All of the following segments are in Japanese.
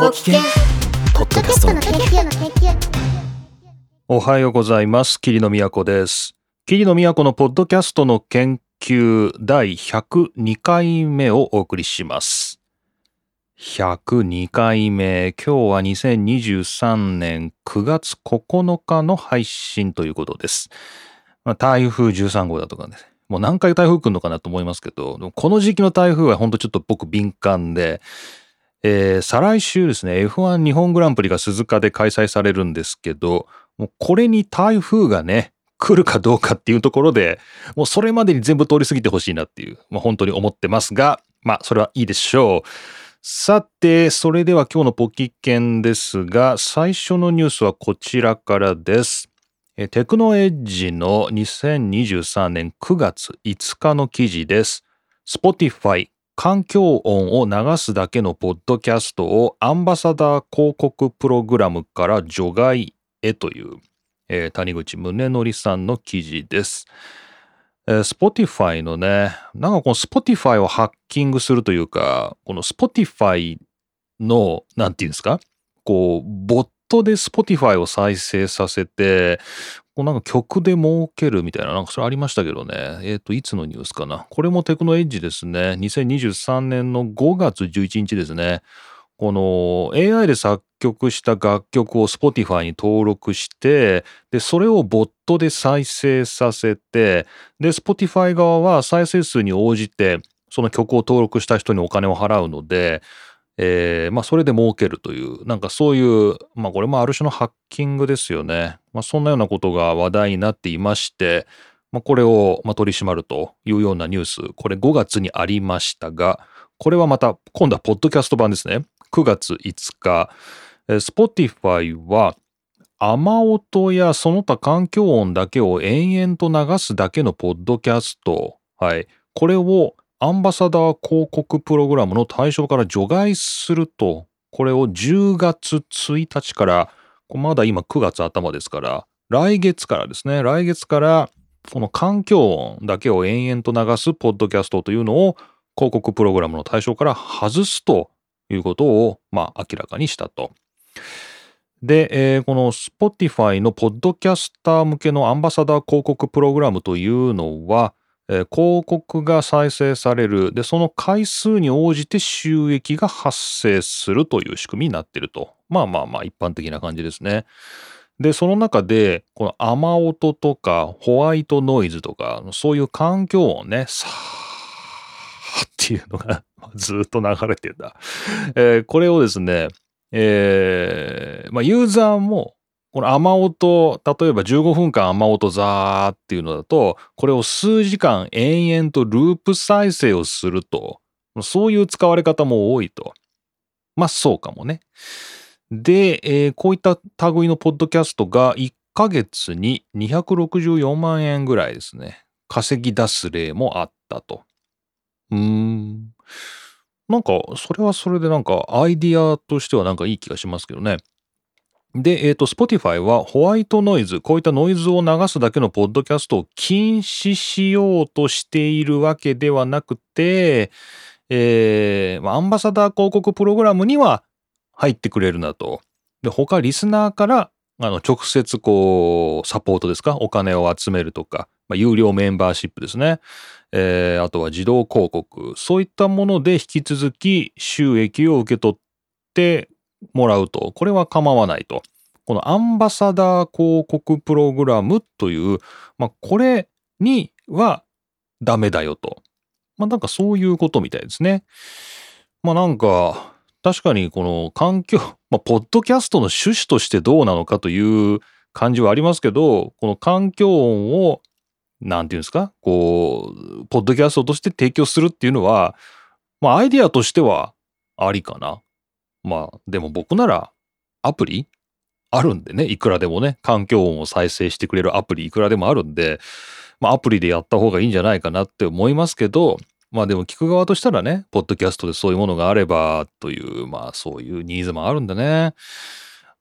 ポキケンポッドキャストの研究の研究おはようございます。霧の都です。霧の都のポッドキャストの研究第102回目をお送りします。102回目。今日は2023年9月9日の配信ということです。まあ、台風13号だとかね。もう何回台風来るのかなと思いますけど、この時期の台風は本当ちょっと僕敏感で、えー再来週ですね、F1 日本グランプリが鈴鹿で開催されるんですけど、もうこれに台風がね、来るかどうかっていうところで、もうそれまでに全部通り過ぎてほしいなっていう、まあ、本当に思ってますが、まあそれはいいでしょう。さて、それでは今日のポキケンですが、最初のニュースはこちらからです。テクノエッジの2023年9月5日の記事です。Spotify 環境音を流すだけのポッドキャストをアンバサダー広告プログラムから除外へという、えー谷口宗則さんの記事です。えー Spotify のね、なんかこの Spotify をハッキングするというか、この Spotify の、なんていうんですか？こう、ボットで Spotify を再生させて、うなんか曲で儲けるみたいな、なんかそれありましたけどね。えっ、と、いつのニュースかな。これもテクノエッジですね。2023年の5月11日ですね。この AI で作曲した楽曲を Spotify に登録して、で、それをボットで再生させて、で、Spotify 側は再生数に応じて、その曲を登録した人にお金を払うので、えーまあ、それで儲けるという、なんかそういう、まあ、これもある種のハッキングですよね。まあ、そんなようなことが話題になっていまして、まあ、これを、ま、取り締まるというようなニュース、これ5月にありましたが、これはまた、今度はポッドキャスト版ですね。9月5日、えー Spotify は、雨音やその他環境音だけを延々と流すだけのポッドキャスト、はい。これをアンバサダー広告プログラムの対象から除外すると、これを10月1日から、まだ今9月頭ですから、来月からですね、来月から、この環境音だけを延々と流すポッドキャストというのを広告プログラムの対象から外すということを、まあ、明らかにしたと。で、えーこの Spotify のポッドキャスター向けのアンバサダー広告プログラムというのは、え広告が再生される。で、その回数に応じて収益が発生するという仕組みになっていると。まあまあまあ一般的な感じですね。で、その中で、この雨音とかホワイトノイズとか、そういう環境音ね、さーっていうのが ずっと流れてんだ。えーこれをですね、えーまあ、ユーザーも、この雨音、例えば15分間雨音ザーっていうのだと、これを数時間延々とループ再生をすると、そういう使われ方も多いと。まあそうかもね。で、えーこういった類のポッドキャストが1ヶ月に264万円ぐらいですね。稼ぎ出す例もあったと。うーん。なんか、それはそれでなんか、アイディアとしてはなんかいい気がしますけどね。で、えっ、と、Spotify はホワイトノイズ、こういったノイズを流すだけのポッドキャストを禁止しようとしているわけではなくて、えーアンバサダー広告プログラムには入ってくれるなと。で、他リスナーから、あの、直接こう、サポートですか？お金を集めるとか、まあ、有料メンバーシップですね。えーあとは自動広告、そういったもので引き続き収益を受け取ってもらうと、これは構わないと。このアンバサダー広告プログラムという、まあ、これにはダメだよと。まあ、なんかそういうことみたいですね。まあ、なんか、確かにこの環境、まあ、ポッドキャストの趣旨としてどうなのかという感じはありますけど、この環境音をなんていうんですか？こう、ポッドキャストとして提供するっていうのは、まあ、アイディアとしてはありかな。まあ、でも僕なら、アプリあるんでね、いくらでもね、環境音を再生してくれるアプリいくらでもあるんで、まあ、アプリでやった方がいいんじゃないかなって思いますけど、まあでも聞く側としたらね、ポッドキャストでそういうものがあればという、まあそういうニーズもあるんでね。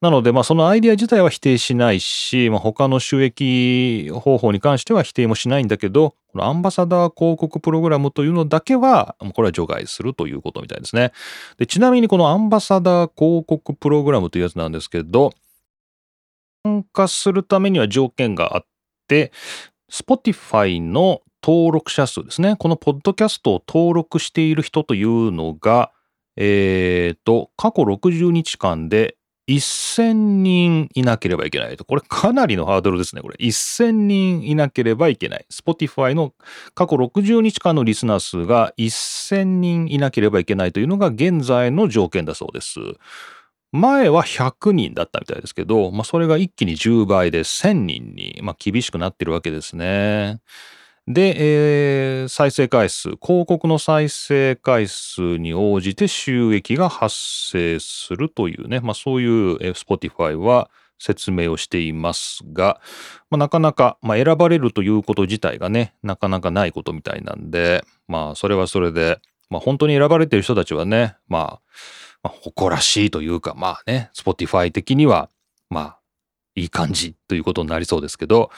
なので、まあ、そのアイディア自体は否定しないし、まあ、他の収益方法に関しては否定もしないんだけど、このアンバサダー広告プログラムというのだけは、これは除外するということみたいですね。でちなみにこのアンバサダー広告プログラムというやつなんですけど、参加するためには条件があって、Spotify の登録者数ですね。このポッドキャストを登録している人というのが、えっ、ー、と、過去60日間で1000人いなければいけないと。これかなりのハードルですね。これ。1000人いなければいけない。Spotify の過去60日間のリスナー数が1000人いなければいけないというのが現在の条件だそうです。前は100人だったみたいですけど、まあ、それが一気に10倍で1000人に、まあ、厳しくなってるわけですね。で、えー、再生回数、広告の再生回数に応じて収益が発生するというね、まあそういう、えー、Spotify は説明をしていますが、まあ、なかなか、まあ、選ばれるということ自体がね、なかなかないことみたいなんで、まあそれはそれで、まあ本当に選ばれてる人たちはね、まあ、まあ、誇らしいというか、まあね、Spotify 的には、まあ、いい感じということになりそうですけど、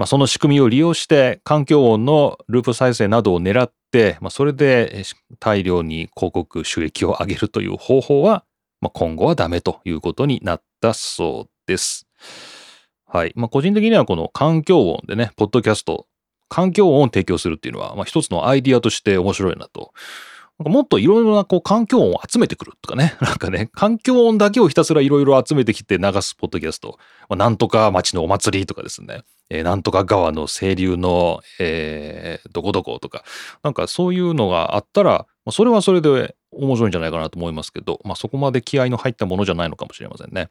まあ、その仕組みを利用して環境音のループ再生などを狙って、まあ、それで大量に広告収益を上げるという方法は、まあ、今後はダメということになったそうです。はい。まあ、個人的にはこの環境音でね、ポッドキャスト、環境音を提供するっていうのは、まあ、一つのアイディアとして面白いなとなんかもっといろいろなこう環境音を集めてくるとかね。なんかね、環境音だけをひたすらいろいろ集めてきて流すポッドキャスト。まあ、なんとか町のお祭りとかですね。えー、なんとか川の清流の、えー、どこどことか。なんかそういうのがあったら、まあ、それはそれで面白いんじゃないかなと思いますけど、まあそこまで気合の入ったものじゃないのかもしれませんね。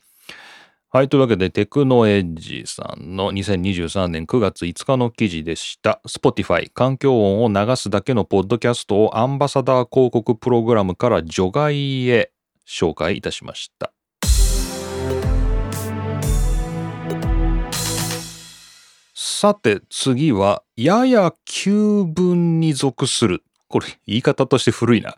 はい。というわけで、テクノエッジさんの2023年9月5日の記事でした。Spotify 環境音を流すだけのポッドキャストをアンバサダー広告プログラムから除外へ紹介いたしました。さて次は、やや旧文に属する。これ言い方として古いな。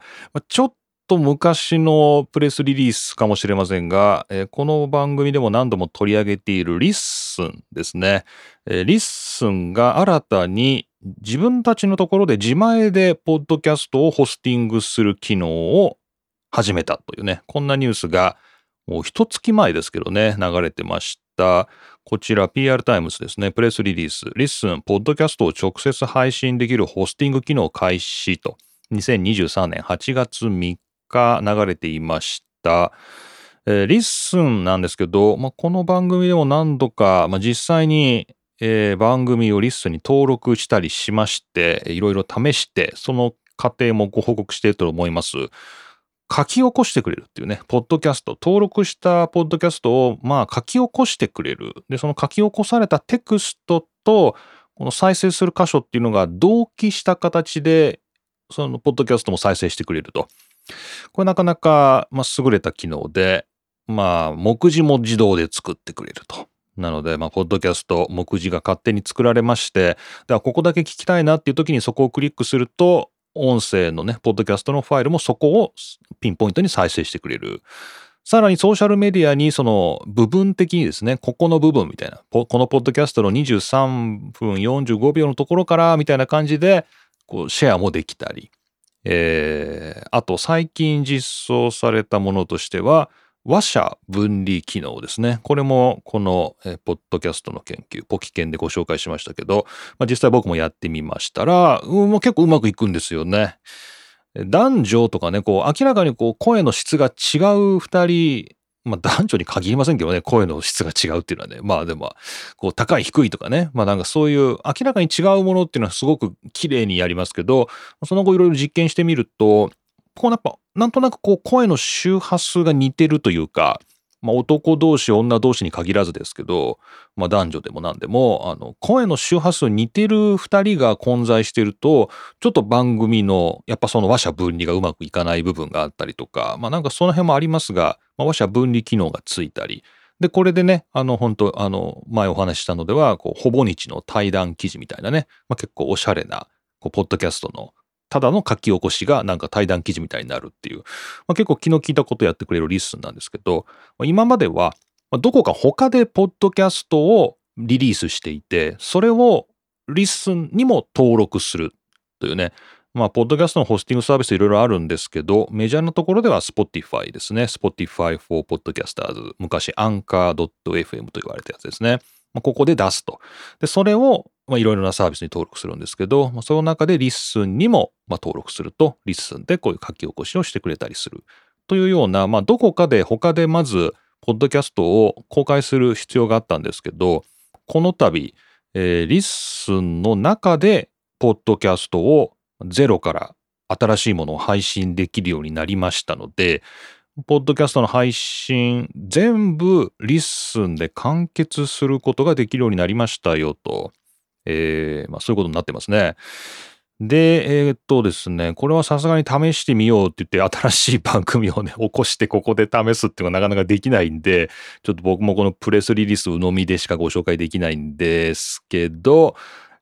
ちょっと昔のプレスリリースかもしれませんが、えー、この番組でも何度も取り上げている LISTEN ですね。えー、 LISTEN が新たに自分たちのところで自前でポッドキャストをホスティングする機能を始めたというね、こんなニュースがもう一月前ですけどね、流れてました。こちら PR タイムズですね、プレスリリース、 LISTEN、ポッドキャストを直接配信できるホスティング機能開始と、2023年8月3日流れていました。えー、 LISTEN なんですけど、まあ、この番組でも何度か、まあ、実際に、えー、番組を LISTEN に登録したりしまして、いろいろ試して、その過程もご報告していると思います。書き起こしてくれるっていうね、ポッドキャスト、登録したポッドキャストを、まあ、書き起こしてくれる。で、その書き起こされたテクストと、この再生する箇所っていうのが同期した形で、そのポッドキャストも再生してくれると。これなかなか、まあ、優れた機能で、まあ、目次も自動で作ってくれると。なので、まあ、ポッドキャスト、目次が勝手に作られまして、では、ここだけ聞きたいなっていう時にそこをクリックすると、音声のね、ポッドキャストのファイルもそこをピンポイントに再生してくれる。さらにソーシャルメディアにその部分的にですね、ここの部分みたいな、このポッドキャストの23分45秒のところからみたいな感じで、こうシェアもできたり、えー、あと最近実装されたものとしては、話者分離機能ですね。これもこの、ポッドキャストの研究、ポキ研でご紹介しましたけど、まあ、実際僕もやってみましたら、うん、結構うまくいくんですよね。男女とかね、こう明らかにこう声の質が違う二人まあ男女に限りませんけどね、声の質が違うっていうのはね、まあでも、こう高い低いとかね、まあなんかそういう明らかに違うものっていうのはすごく綺麗にやりますけど、その後いろいろ実験してみると、こうやっぱなんとなくこう声の周波数が似てるというか、まあ、男同士、女同士に限らずですけど、まあ、男女でも何でも、あの、声の周波数似てる二人が混在してると、ちょっと番組の、やっぱその話者分離がうまくいかない部分があったりとか、まあ、なんかその辺もありますが、まあ、話者分離機能がついたり、で、これでね、あの、本当あの、前お話ししたのでは、こう、ほぼ日の対談記事みたいなね、まあ、結構おしゃれな、こう、ポッドキャストのただの書き起こしがなんか対談記事みたいになるっていう、まあ、結構気の利いたことやってくれる LISTEN なんですけど、今まではどこか他でポッドキャストをリリースしていて、それを LISTEN にも登録するというね、まあ、ポッドキャストのホスティングサービスいろいろあるんですけど、メジャーなところでは Spotify ですね。Spotify for Podcasters。昔 Anchor.fm と言われたやつですね。まあ、ここで出すと。で、それをまあ、いろいろなサービスに登録するんですけど、まあ、その中で LISTEN にもまあ登録すると、 LISTEN でこういう書き起こしをしてくれたりするというような、まあ、どこかで他でまず、ポッドキャストを公開する必要があったんですけど、この度、えー、 LISTEN の中で、ポッドキャストをゼロから新しいものを配信できるようになりましたので、ポッドキャストの配信全部 LISTEN で完結することができるようになりましたよと。えー、まあそういうことになってますね。で、えー、っとですね、これはさすがに試してみようって言って新しい番組をね、起こしてここで試すっていうのがなかなかできないんで、ちょっと僕もこのプレスリリースのみでしかご紹介できないんですけど、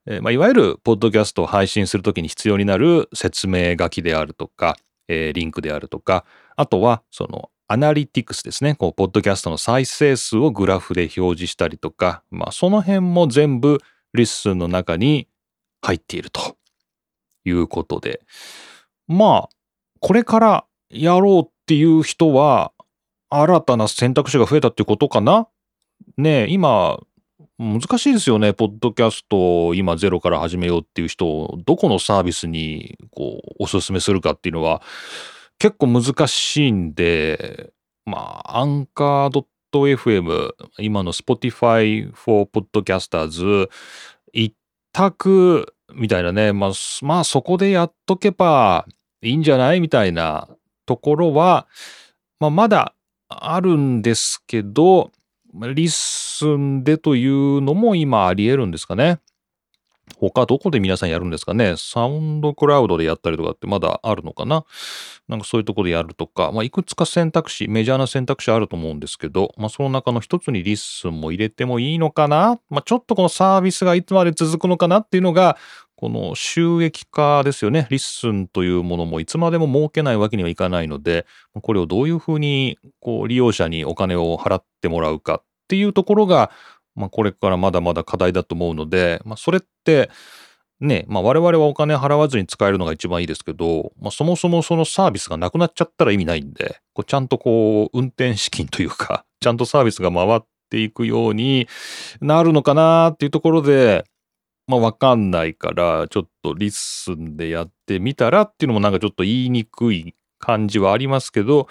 え、まあ、いわゆるポッドキャストを配信するときに必要になる説明書きであるとか、えー、リンクであるとか、あとはそのアナリティクスですね。こう、ポッドキャストの再生数をグラフで表示したりとか、まあ、その辺も全部LISTEN の中に入っているということで。まあ、これからやろうっていう人は、新たな選択肢が増えたってことかな？ねえ、今、難しいですよね。ポッドキャストを今ゼロから始めようっていう人をどこのサービスにこうおすすめするかっていうのは結構難しいんで、まあ、アンカー FM、今の Spotify for Podcasters、一択みたいなね、まあ、まあそこでやっとけばいいんじゃないみたいなところは、まあ、まだあるんですけど、 LISTEN でというのも今あり得るんですかね。他どこで皆さんやるんですかね。 SoundCloud でやったりとかってまだあるのかな。なんかそういうとこでやるとか、まあ、いくつか選択肢、メジャーな選択肢あると思うんですけど、まあ、その中の一つに LISTEN も入れてもいいのかな。まあ、ちょっとこのサービスがいつまで続くのかなっていうのが、この収益化ですよね。 LISTEN というものもいつまでも儲けないわけにはいかないので、これをどういうふうにこう利用者にお金を払ってもらうかっていうところが、まあ、これからまだまだ課題だと思うので、まあ、それって、ね、まあ、我々はお金払わずに使えるのが一番いいですけど、まあ、そもそもそのサービスがなくなっちゃったら意味ないんで、こうちゃんとこう、運転資金というか、ちゃんとサービスが回っていくようになるのかなっていうところで、まあ、わかんないから、ちょっと LISTEN でやってみたらっていうのもなんかちょっと言いにくい感じはありますけど、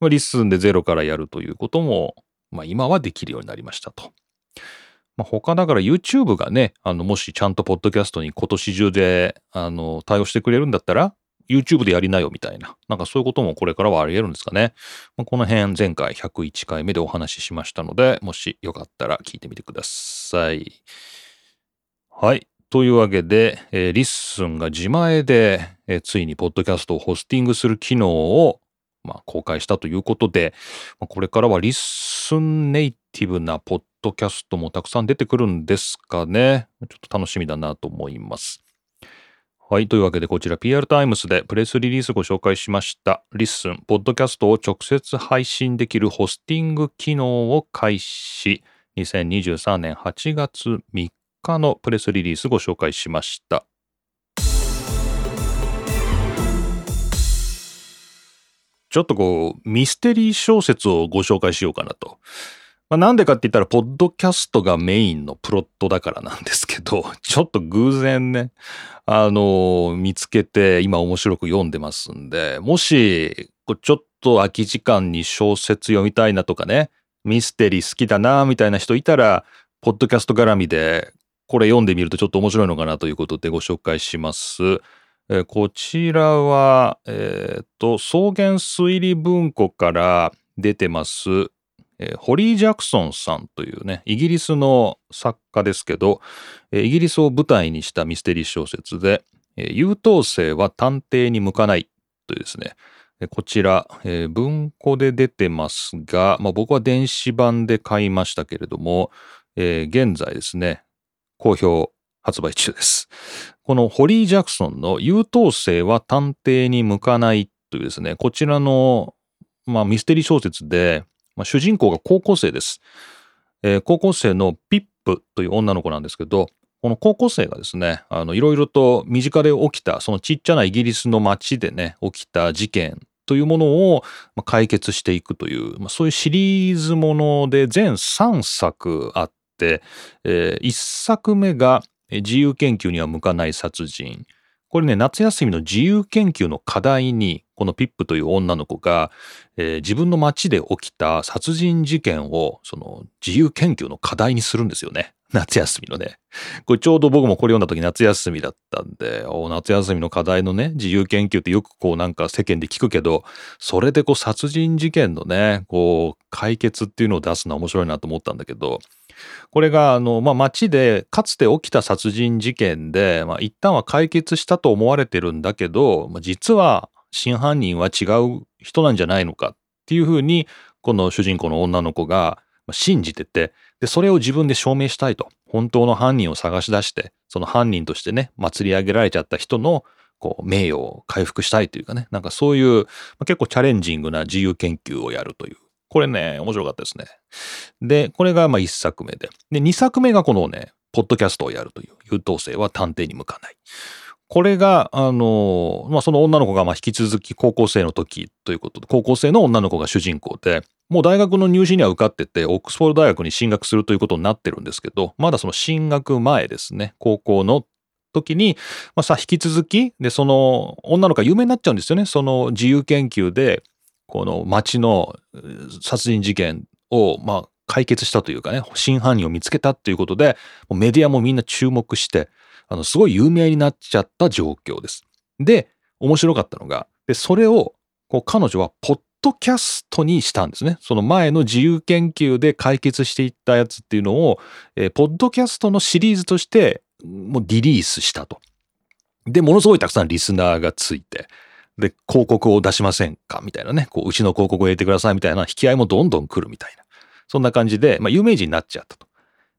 まあ、 LISTEN でゼロからやるということも、まあ、今はできるようになりましたと。まあ、他だから YouTube がね、あの、もしちゃんとポッドキャストに今年中で、あの、対応してくれるんだったら、YouTube でやりなよみたいな。なんかそういうこともこれからはあり得るんですかね。まあ、この辺前回101回目でお話ししましたので、もしよかったら聞いてみてください。はい。というわけで、えー、 LISTEN が自前で、えー、ついにポッドキャストをホスティングする機能を、まあ、公開したということで、まあ、これからは LISTEN ネイティブなポッドキャストもたくさん出てくるんですかね。ちょっと楽しみだなと思います。はい。というわけで、こちら PR タイムスでプレスリリースご紹介しました。 LISTEN、ポッドキャストを直接配信できるホスティング機能を開始。2023年8月3日のプレスリリースご紹介しました。ちょっとこう、ミステリー小説をご紹介しようかなと。まあ、なんでかって言ったら、ポッドキャストがメインのプロットだからなんですけど、ちょっと偶然ね、あの、見つけて今面白く読んでますんで、もし、ちょっと空き時間に小説読みたいなとかね、ミステリー好きだなみたいな人いたら、ポッドキャスト絡みで、これ読んでみるとちょっと面白いのかなということでご紹介します。えこちらは、えっ、ー、と、草原推理文庫から出てます、えー、ホリー・ジャクソンさんというね、イギリスの作家ですけど、え、イギリスを舞台にしたミステリー小説で、え、優等生は探偵に向かないというですね、こちら、え文庫で出てますが、まあ、僕は電子版で買いましたけれども、え現在ですね、好評発売中です。このホリー・ジャクソンの優等生は探偵に向かないというですね、こちらの、まあ、ミステリー小説で、まあ、主人公が高校生です。えー高校生のピップという女の子なんですけど、この高校生がですね、あの、いろいろと身近で起きた、そのちっちゃなイギリスの街でね、起きた事件というものをまあ解決していくという、まあ、そういうシリーズもので全3作あって、え1作目が自由研究には向かない殺人。これね、夏休みの自由研究の課題に、このピップという女の子が、えー自分の街で起きた殺人事件を、その自由研究の課題にするんですよね。夏休みのね。これちょうど僕もこれ読んだ時夏休みだったんで、お夏休みの課題のね、自由研究ってよくこうなんか世間で聞くけど、それでこう殺人事件のね、こう解決っていうのを出すのは面白いなと思ったんだけど、これがあの、まあ、街でかつて起きた殺人事件で、まあ、一旦は解決したと思われてるんだけど、まあ、実は真犯人は違う人なんじゃないのかっていうふうに、この主人公の女の子が信じてて、で、それを自分で証明したいと。本当の犯人を探し出して、その犯人としてね、祭り上げられちゃった人の、こう、名誉を回復したいというかね、なんかそういう、ま結構チャレンジングな自由研究をやるという。これね、面白かったですね。で、これがまあ一作目で。で、二作目がこのね、ポッドキャストをやるという、優等生は探偵に向かない。これが、あの、まあ、その女の子がまあ引き続き高校生の時ということで、高校生の女の子が主人公で、もう大学の入試には受かってて、オックスフォード大学に進学するということになってるんですけど、まだその進学前ですね、高校の時に、まあ、さ、引き続き、で、その女の子が有名になっちゃうんですよね。その自由研究で、この町の殺人事件を、まあ、解決したというかね、真犯人を見つけたっていうことで、メディアもみんな注目して、あの、すごい有名になっちゃった状況です。で、面白かったのが、で、それを、こう、彼女は、ポッドキャストにしたんですね。その前の自由研究で解決していったやつっていうのを、えーポッドキャストのシリーズとして、もうリリースしたと。で、ものすごいたくさんリスナーがついて、で、広告を出しませんか？みたいなね、こう、うちの広告を入れてくださいみたいな引き合いもどんどん来るみたいな。そんな感じで、まあ、有名人になっちゃったと。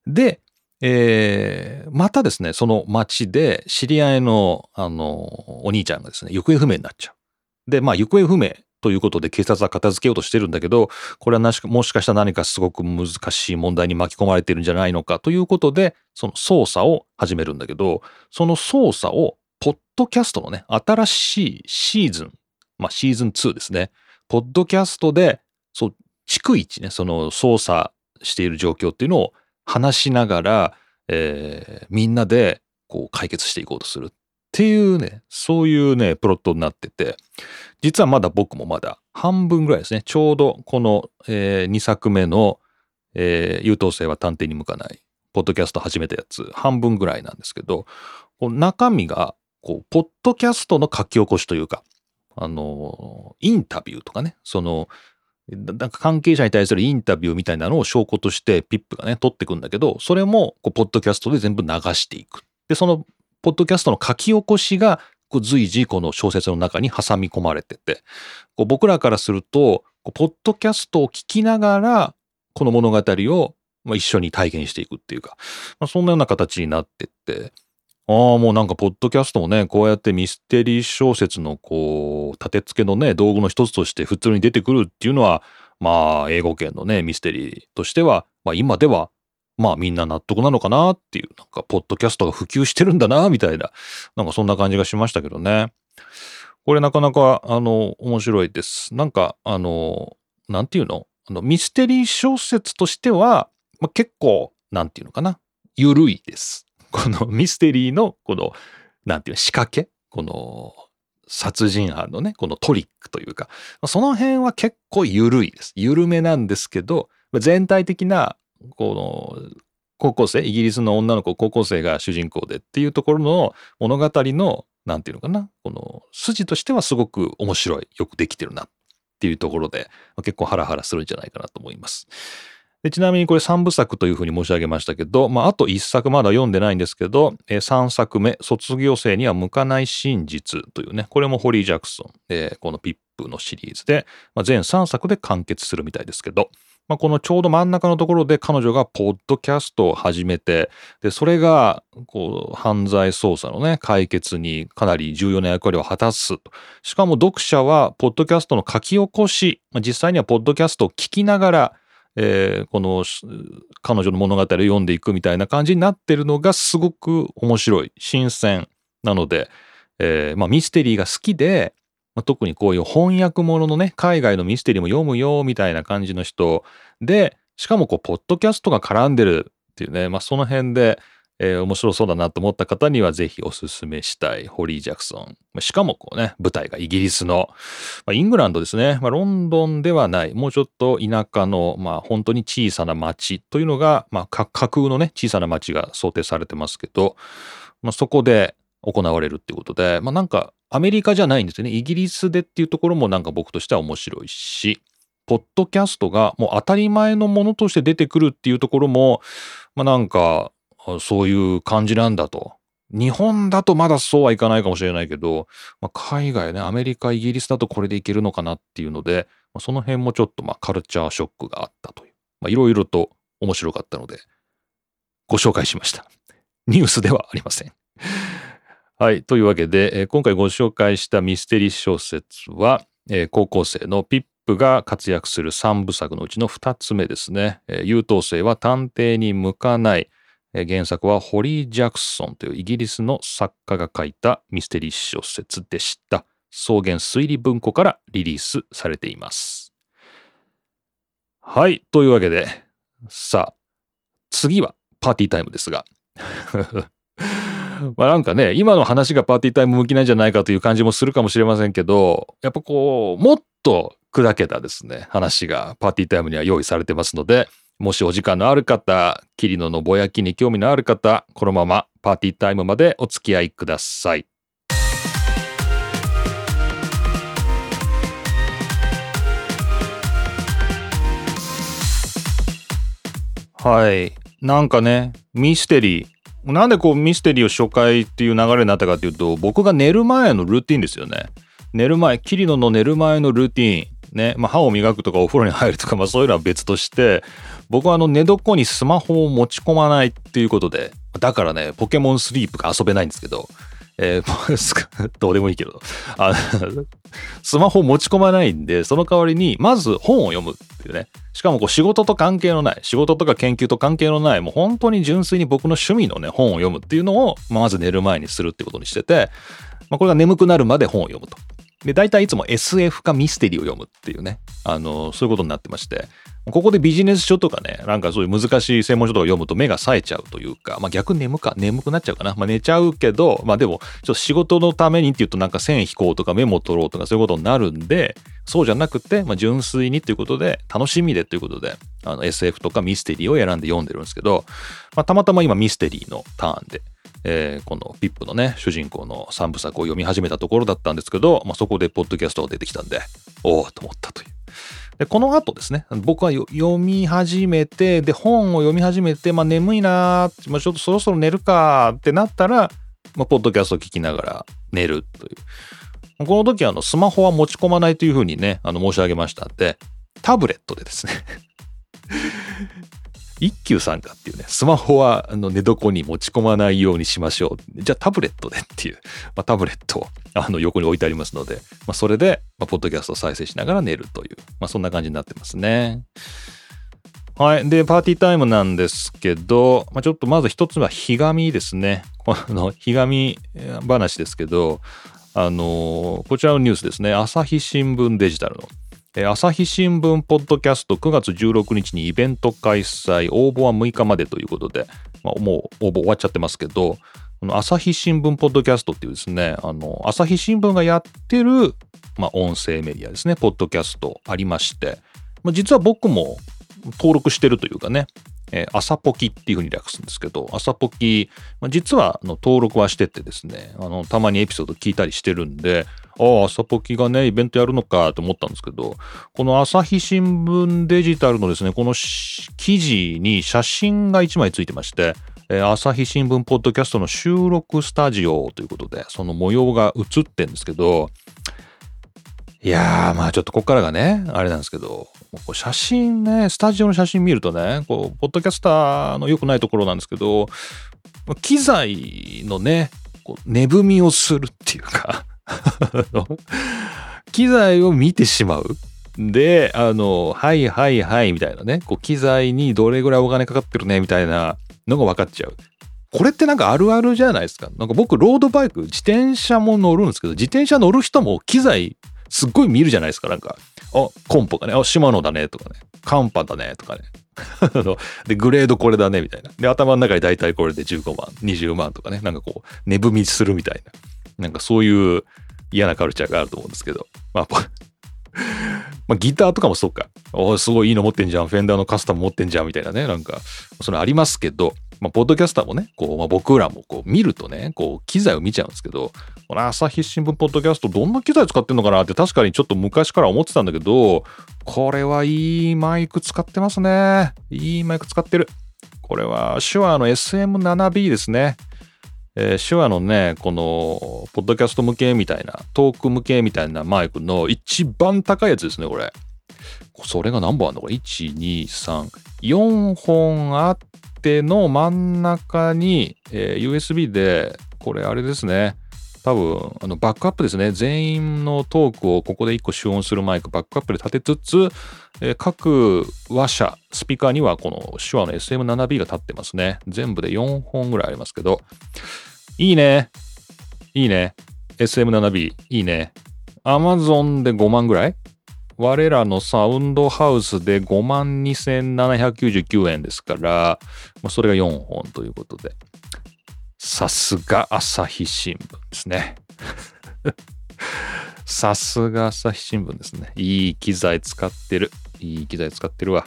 で、えーまたですね、その街で知り合いの、あの、お兄ちゃんがですね、行方不明になっちゃう。で、まあ、行方不明ということで警察は片付けようとしてるんだけど、これはなしもしかしたら何かすごく難しい問題に巻き込まれてるんじゃないのかということで、その捜査を始めるんだけど、その捜査を、ポッドキャストのね、新しいシーズン、まあ、シーズン2ですね。ポッドキャストで、そう、逐一ね、その捜査している状況っていうのを話しながら、えーみんなでこう解決していこうとするっていうね、そういうね、プロットになってて、実はまだ僕もまだ半分ぐらいですね、ちょうどこの、えー2作目の、えー優等生は探偵に向かない、ポッドキャスト始めたやつ、半分ぐらいなんですけど、こう中身が、こう、ポッドキャストの書き起こしというか、あの、インタビューとかね、その、なんか関係者に対するインタビューみたいなのを証拠としてピップがね、取ってくんだけど、それも、こう、ポッドキャストで全部流していく。で、その、ポッドキャストの書き起こしが、随時この小説の中に挟み込まれてて、こう僕らからすると、こうポッドキャストを聞きながら、この物語をまあ一緒に体験していくっていうか、まあ、そんなような形になってって、ああ、もうなんか、ポッドキャストもね、こうやってミステリー小説の、こう、立て付けのね、道具の一つとして普通に出てくるっていうのは、まあ、英語圏のね、ミステリーとしては、まあ、今では、まあ、みんな納得なのかなっていう、なんか、ポッドキャストが普及してるんだな、みたいな、なんかそんな感じがしましたけどね。これなかなか、あの、面白いです。なんか、あの、なんていうの？あの、ミステリー小説としては、まあ、結構、なんていうのかな？ゆるいです。このミステリーの、この、なんていう、仕掛け？この、殺人犯のね、このトリックというか、その辺は結構ゆるいです。ゆるめなんですけど、全体的な、この、高校生、イギリスの女の子、高校生が主人公でっていうところの物語の、なんていうのかな、この筋としてはすごく面白い、よくできてるなっていうところで、結構ハラハラするんじゃないかなと思います。でちなみにこれ3部作というふうに申し上げましたけど、まあ、あと1作まだ読んでないんですけど、え3作目、卒業生には向かない真実というね、これもホリー・ジャクソン、えーこのピップのシリーズで、まあ、全3作で完結するみたいですけど、まあ、このちょうど真ん中のところで彼女がポッドキャストを始めて、で、それが、こう、犯罪捜査のね、解決にかなり重要な役割を果たす。しかも読者は、ポッドキャストの書き起こし、まあ、実際にはポッドキャストを聞きながら、えー、この彼女の物語を読んでいくみたいな感じになってるのがすごく面白い、新鮮なので、えー、まあ、ミステリーが好きで、まあ、特にこういう翻訳もののね、海外のミステリーも読むよみたいな感じの人で、しかもこう、ポッドキャストが絡んでるっていうね、まあ、その辺で、えー、面白そうだなと思った方にはぜひおすすめしたいホリー・ジャクソン。しかもこうね、舞台がイギリスの、まあ、イングランドですね。まあ、ロンドンではない、もうちょっと田舎の、まあ本当に小さな町というのが、まあ架空のね、小さな町が想定されてますけど、まあ、そこで行われるっていうことで、まあなんかアメリカじゃないんですよね。イギリスでっていうところもなんか僕としては面白いし、ポッドキャストがもう当たり前のものとして出てくるっていうところも、まあなんかそういう感じなんだと。日本だとまだそうはいかないかもしれないけど、まあ、海外ね、アメリカ、イギリスだとこれでいけるのかなっていうので、まあ、その辺もちょっとまあカルチャーショックがあったという、まあ、いろいろと面白かったので、ご紹介しました。ニュースではありません。はい。というわけで、えー、今回ご紹介したミステリー小説は、えー、高校生のピップが活躍する3部作のうちの2つ目ですね。えー、優等生は探偵に向かない。原作はホリー・ジャクソンというイギリスの作家が書いたミステリー小説でした。草原推理文庫からリリースされています。はい。というわけで、さあ、次はパーティータイムですが。まあなんかね、今の話がパーティータイム向きなんじゃないかという感じもするかもしれませんけど、やっぱこう、もっと砕けたですね、話がパーティータイムには用意されてますので、もしお時間のある方、キリノのぼやきに興味のある方、このままパーティータイムまでお付き合いください。はい。なんかね、ミステリー。なんでこうミステリーを初回っていう流れになったかっていうと、僕が寝る前のルーティンですよね。寝る前、キリノの寝る前のルーティン。ね、まあ、歯を磨くとかお風呂に入るとか、まあ、そういうのは別として、僕はあの寝床にスマホを持ち込まないっていうことで、だからね、ポケモンスリープが遊べないんですけど、えー、どうでもいいけど、あスマホを持ち込まないんで、その代わりに、まず本を読むっていうね。しかもこう仕事と関係のない、仕事とか研究と関係のない、もう本当に純粋に僕の趣味のね、本を読むっていうのを、まず寝る前にするってことにしてて、まあ、これが眠くなるまで本を読むと。で、大体いつも SF かミステリーを読むっていうね、あの、そういうことになってまして、ここでビジネス書とかね、なんかそういう難しい専門書とか読むと目が冴えちゃうというか、まあ逆眠か、眠くなっちゃうかな。まあ寝ちゃうけど、まあでも、ちょっと仕事のためにっていうとなんか線引こうとかメモ取ろうとかそういうことになるんで、そうじゃなくて、まあ純粋にということで、楽しみでということで、あの SF とかミステリーを選んで読んでるんですけど、まあたまたま今ミステリーのターンで、えー、このピップのね、主人公の3部作を読み始めたところだったんですけど、まあ、そこでポッドキャストが出てきたんで、おおと思ったという。で、この後ですね、僕は読み始めて、で、本を読み始めて、まあ眠いなまあ、ちょっとそろそろ寝るかってなったら、まあ、ポッドキャストを聞きながら寝るという。この時あの、スマホは持ち込まないというふうにね、あの、申し上げましたんで、タブレットでですね一休さんかっていうね、スマホはあの寝床に持ち込まないようにしましょう。じゃあタブレットでっていう、まあ、タブレットをあの横に置いてありますので、まあ、それで、まあ、ポッドキャストを再生しながら寝るという、まあ、そんな感じになってますね。はい。で、パーティータイムなんですけど、まあ、ちょっとまず一つはひがみですね。このひがみ話ですけど、あの、こちらのニュースですね。朝日新聞デジタルの。朝日新聞ポッドキャスト9月16日にイベント開催、応募は6日までということで、まあ、もう応募終わっちゃってますけど、この朝日新聞ポッドキャストっていうですね、あの、朝日新聞がやってる、まあ、音声メディアですね、ポッドキャストありまして、まあ、実は僕も登録してるというかね、え、朝ポキっていうふうに略すんですけど、朝ポキ、まあ、実はあの登録はしててですね、あの、たまにエピソード聞いたりしてるんで、ああ、朝ポキがね、イベントやるのかと思ったんですけど、この朝日新聞デジタルのですね、この記事に写真が1枚ついてまして、えー、朝日新聞ポッドキャストの収録スタジオということで、その模様が映ってんですけど、いやー、まあちょっとこっからがね、あれなんですけど、こう写真ね、スタジオの写真見るとね、こう、ポッドキャスターの良くないところなんですけど、機材のね、こう値踏みをするっていうか 機材を見てしまう。で、あの、はいはいはいみたいなね、こう機材にどれぐらいお金かかってるねみたいなのが分かっちゃう。これってなんかあるあるじゃないですか。なんか僕、ロードバイク、自転車も乗るんですけど、自転車乗る人も機材すっごい見るじゃないですか。なんか、あ、コンポがね、あ、シマノだねとかね、カンパだねとかね。で、グレードこれだねみたいな。で、頭の中に大体これで15万、20万とかね、なんかこう、値踏みするみたいな。なんかそういう嫌なカルチャーがあると思うんですけど。まあ、まあ、ギターとかもそうか。おすごいいいの持ってんじゃん。フェンダーのカスタム持ってんじゃん。みたいなね。なんか、それありますけど、まあ、ポッドキャスターもね、こう、まあ、僕らもこう見るとね、こう、機材を見ちゃうんですけど、この朝日新聞ポッドキャストどんな機材使ってんのかなって確かにちょっと昔から思ってたんだけど、これはいいマイク使ってますね。いいマイク使ってる。これは手話の SM7B ですね。えー、手話のね、この、ポッドキャスト向けみたいな、トーク向けみたいなマイクの一番高いやつですね、これ。それが何本あるのこれ ?1、2、3、4本あっ手の真ん中に、えー、USB で、これあれですね。多分、あの、バックアップですね。全員のトークをここで1個集音するマイク、バックアップで立てつつ、えー、各話者、スピーカーにはこの手話の SM7B が立ってますね。全部で4本ぐらいありますけど。いいね。いいね。SM7B。いいね。Amazon で5万ぐらい？我らのサウンドハウスで5万2799円ですから、まあ、それが4本ということで。さすが朝日新聞ですね。さすが朝日新聞ですね。いい機材使ってる。いい機材使ってるわ。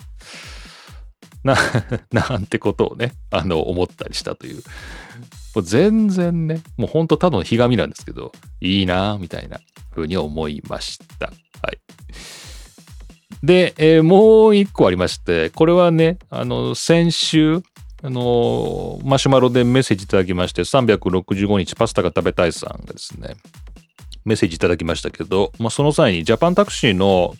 な、なんてことをね、あの、思ったりしたという。もう全然ね、もうほんとただのひがみなんですけど、いいなみたいな風に思いました。はい。で、えー、もう一個ありまして、これはね、あの、先週、あのマシュマロでメッセージいただきまして、365日パスタが食べたいさんがですね、メッセージいただきましたけど、まあ、その際にジャパンタクシーの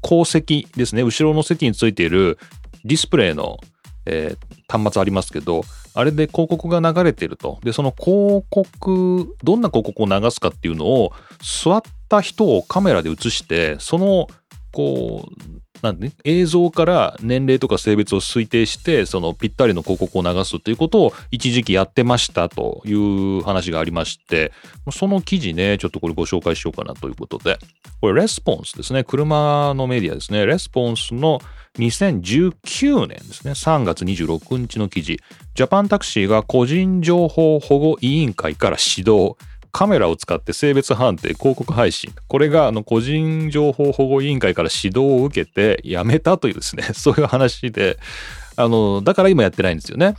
後席ですね、後ろの席についているディスプレイの、えー、端末ありますけど、あれで広告が流れてると。で、その広告、どんな広告を流すかっていうのを、座った人をカメラで映して、そのこう、なんでね、映像から年齢とか性別を推定して、そのぴったりの広告を流すということを一時期やってましたという話がありまして、その記事ね、ちょっとこれご紹介しようかなということで、これ Response ですね、車のメディアですね、 Response の2019年ですね、3月26日の記事、 JapanTaxi が個人情報保護委員会から指導、カメラを使って性別判定、広告配信。これがあの個人情報保護委員会から指導を受けてやめたというですね、そういう話で、あの、だから今やってないんですよね。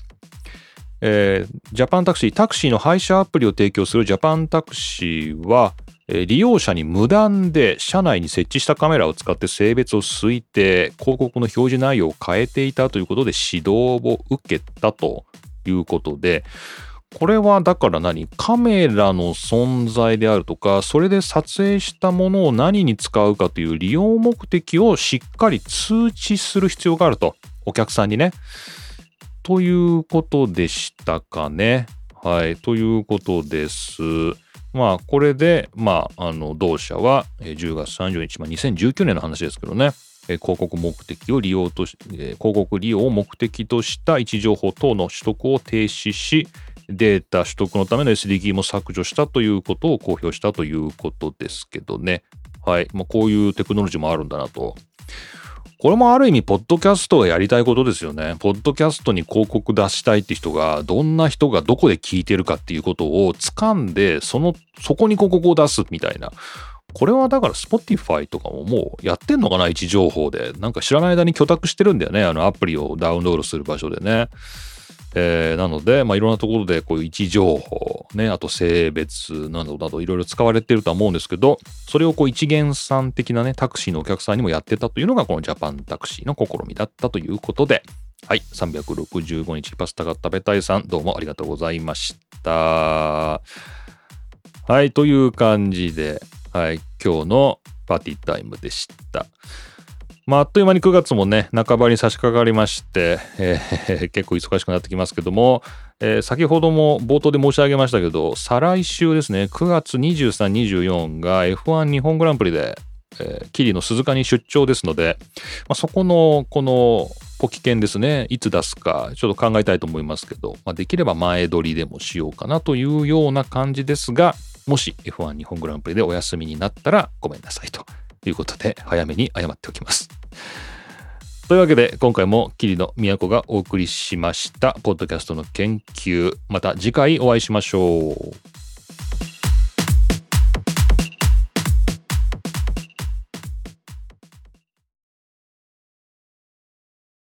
えー、 JapanTaxi、タクシーの配車アプリを提供する JapanTaxi は、えー、利用者に無断で車内に設置したカメラを使って性別を推定、広告の表示内容を変えていたということで指導を受けたということで、これはだから何？カメラの存在であるとか、それで撮影したものを何に使うかという利用目的をしっかり通知する必要があると。お客さんにね。ということでしたかね。はい。ということです。まあ、これで、まあ、あの、同社は10月30日、まあ、2019年の話ですけどね。広告目的を利用とし、広告利用を目的とした位置情報等の取得を停止し、データ取得のための SDK も削除したということを公表したということですけどね。はい。まあ、こういうテクノロジーもあるんだなと。これもある意味、ポッドキャストがやりたいことですよね。ポッドキャストに広告出したいって人が、どんな人がどこで聞いてるかっていうことを掴んで、その、そこに広告を出すみたいな。これはだから Spotify とかももうやってんのかな位置情報で。なんか知らない間に許諾してるんだよね。あのアプリをダウンロードする場所でね。えー、なので、まあ、いろんなところでこういう位置情報、ね、あと性別などなどいろいろ使われてるとは思うんですけど、それをこう一元さん的なね、タクシーのお客さんにもやってたというのがこのジャパンタクシーの試みだったということで、はい、365日パスタが食べたいさん、どうもありがとうございました。はい、という感じで、はい、今日のパーティータイムでした。まあ、っという間に9月もね、半ばに差し掛かりまして、えー結構忙しくなってきますけども、えー先ほども冒頭で申し上げましたけど、再来週ですね、9月23、24が F1 日本グランプリで、えー、キリの鈴鹿に出張ですので、まあ、そこのこのポキ券ですね、いつ出すかちょっと考えたいと思いますけど、まあ、できれば前撮りでもしようかなというような感じですが、もし F1 日本グランプリでお休みになったらごめんなさいと。いうことで、早めに謝っておきます。というわけで今回も桐野都がお送りしましたポッドキャストの研究また次回お会いしましょう